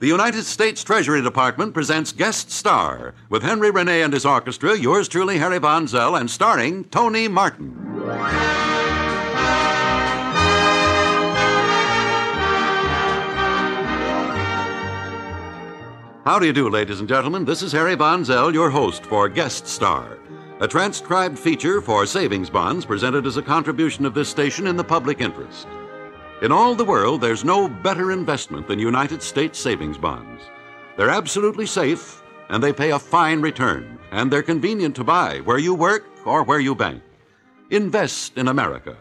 The United States Treasury Department presents Guest Star with Henry Rene and his orchestra, yours truly, Harry Von Zell, and starring Tony Martin. How do you do, ladies and gentlemen? This is Harry Von Zell, your host for Guest Star, a transcribed feature for savings bonds presented as a contribution of this station in the public interest. In all the world, there's no better investment than United States savings bonds. They're absolutely safe, and they pay a fine return, and they're convenient to buy where you work or where you bank. Invest in America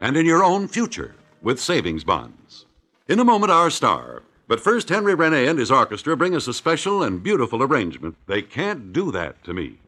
and in your own future with savings bonds. In a moment, our star. But first, Henry Rene and his orchestra bring us a special and beautiful arrangement. They can't do that to me.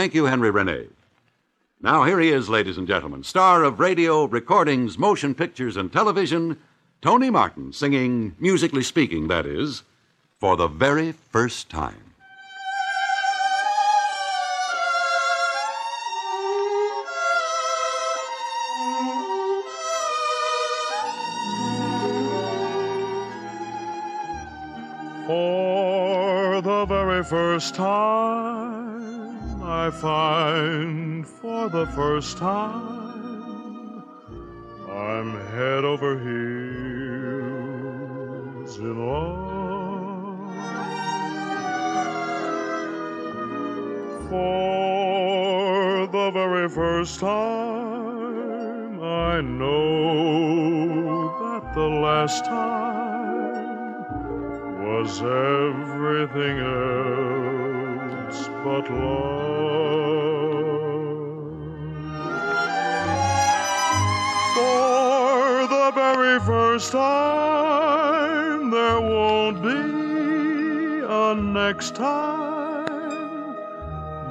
Thank you, Henry Rene. Now, here he is, ladies and gentlemen, star of radio, recordings, motion pictures, and television, Tony Martin, singing, musically speaking, that is, for the very first time. For the very first time, I find for the first time, I'm head over heels in love. For the very first time, I know that the last time was everything else but love. First time, there won't be a next time.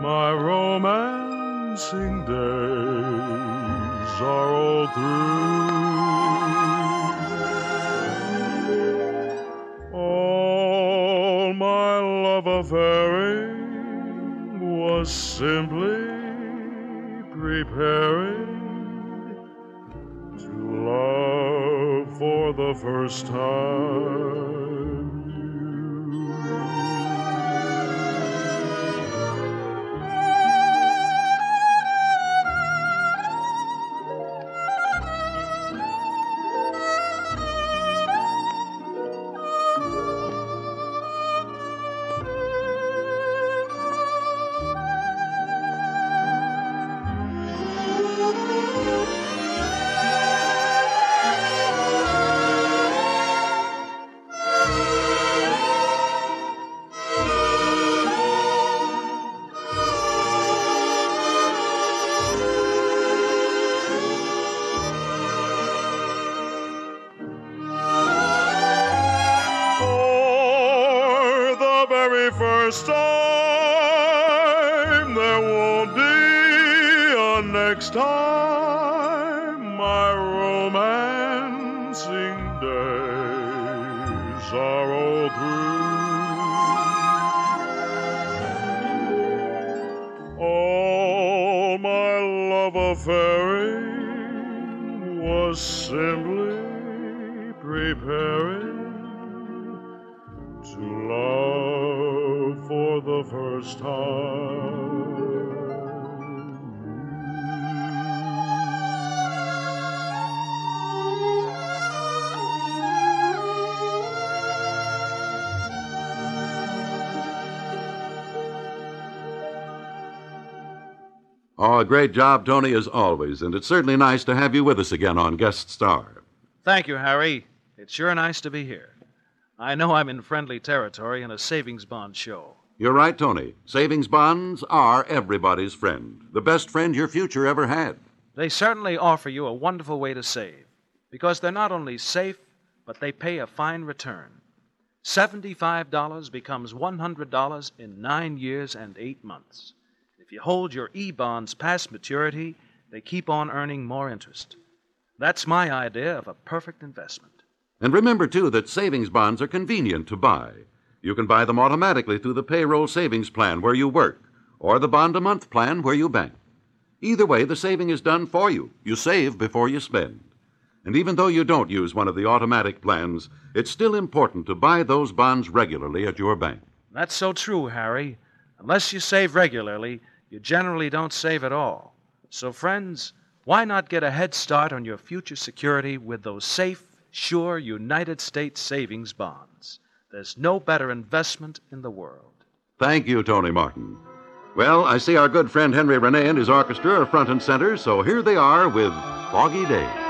My romancing days are all through. All my love affairing was simply preparing the first time. Days are all through. All my love affairing was simply preparing to love for the first Oh, a great job, Tony, as always, and it's certainly nice to have you with us again on Guest Star. Thank you, Harry. It's sure nice to be here. I know I'm in friendly territory in a savings bond show. You're right, Tony. Savings bonds are everybody's friend, the best friend your future ever had. They certainly offer you a wonderful way to save because they're not only safe, but they pay a fine return. $75 becomes $100 in nine years and eight months. If you hold your e bonds past maturity, they keep on earning more interest. That's my idea of a perfect investment. And remember, too, that savings bonds are convenient to buy. You can buy them automatically through the payroll savings plan where you work, or the bond a month plan where you bank. Either way, the saving is done for you. You save before you spend. And even though you don't use one of the automatic plans, it's still important to buy those bonds regularly at your bank. That's so true, Harry. Unless you save regularly, you generally don't save at all. So, friends, why not get a head start on your future security with those safe, sure United States savings bonds? There's no better investment in the world. Thank you, Tony Martin. Well, I see our good friend Henry Rene and his orchestra are front and center, so here they are with Foggy Day.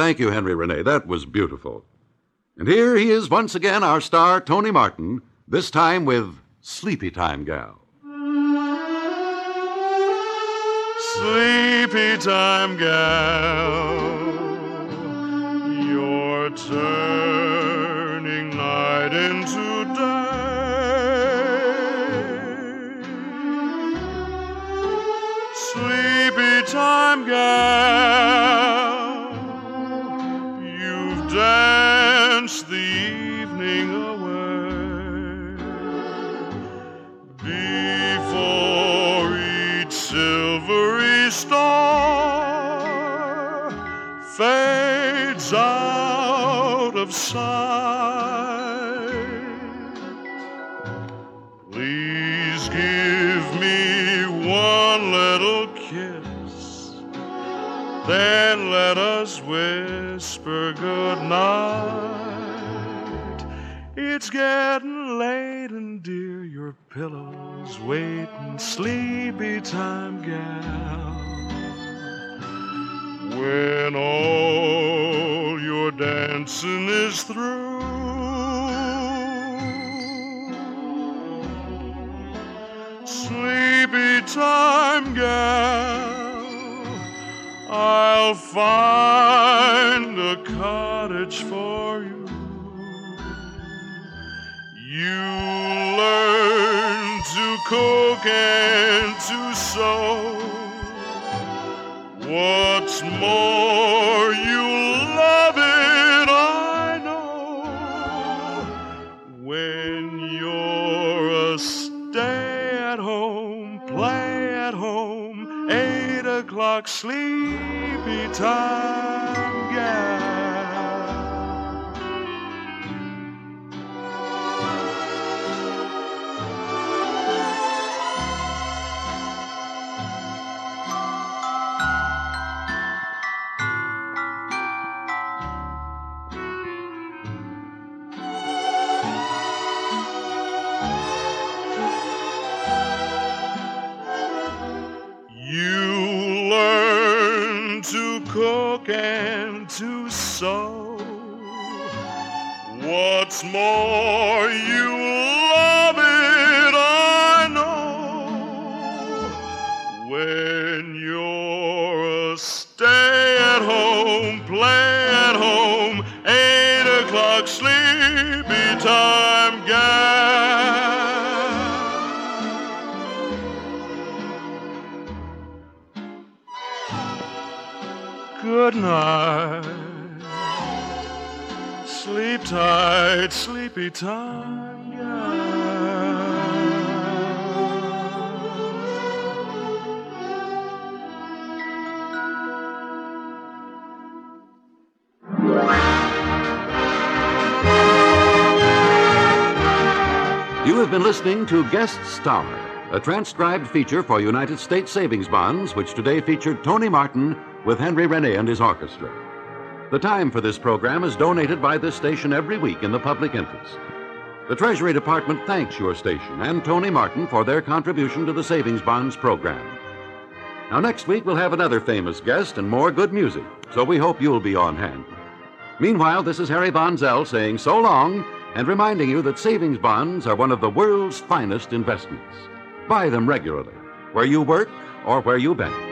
Thank you, Henry Rene. That was beautiful. And here he is once again, our star, Tony Martin, this time with Sleepy Time Gal. Sleepy time, gal. You're turning night into day. Sleepy time, gal. Of sight, please give me one little kiss, then let us whisper good night. It's getting late and dear, your pillow's waiting, sleepy time, gal. When all your dancing is through, sleepy time, gal. I'll find a cottage for you. You learn to cook sleepy time and to sew. What's more, you love it, I know. When you're a stay at home, play at home, eight o'clock sleepy time gal. Good night. Sleep tight, sleepy time. You have been listening to Guest Star, a transcribed feature for United States Savings Bonds, which today featured Tony Martin with Henry Rene and his orchestra. The time for this program is donated by this station every week in the public interest. The Treasury Department thanks your station and Tony Martin for their contribution to the Savings Bonds program. Now, next week, we'll have another famous guest and more good music, so we hope you'll be on hand. Meanwhile, this is Harry Von Zell saying so long and reminding you that savings bonds are one of the world's finest investments. Buy them regularly, where you work or where you bank.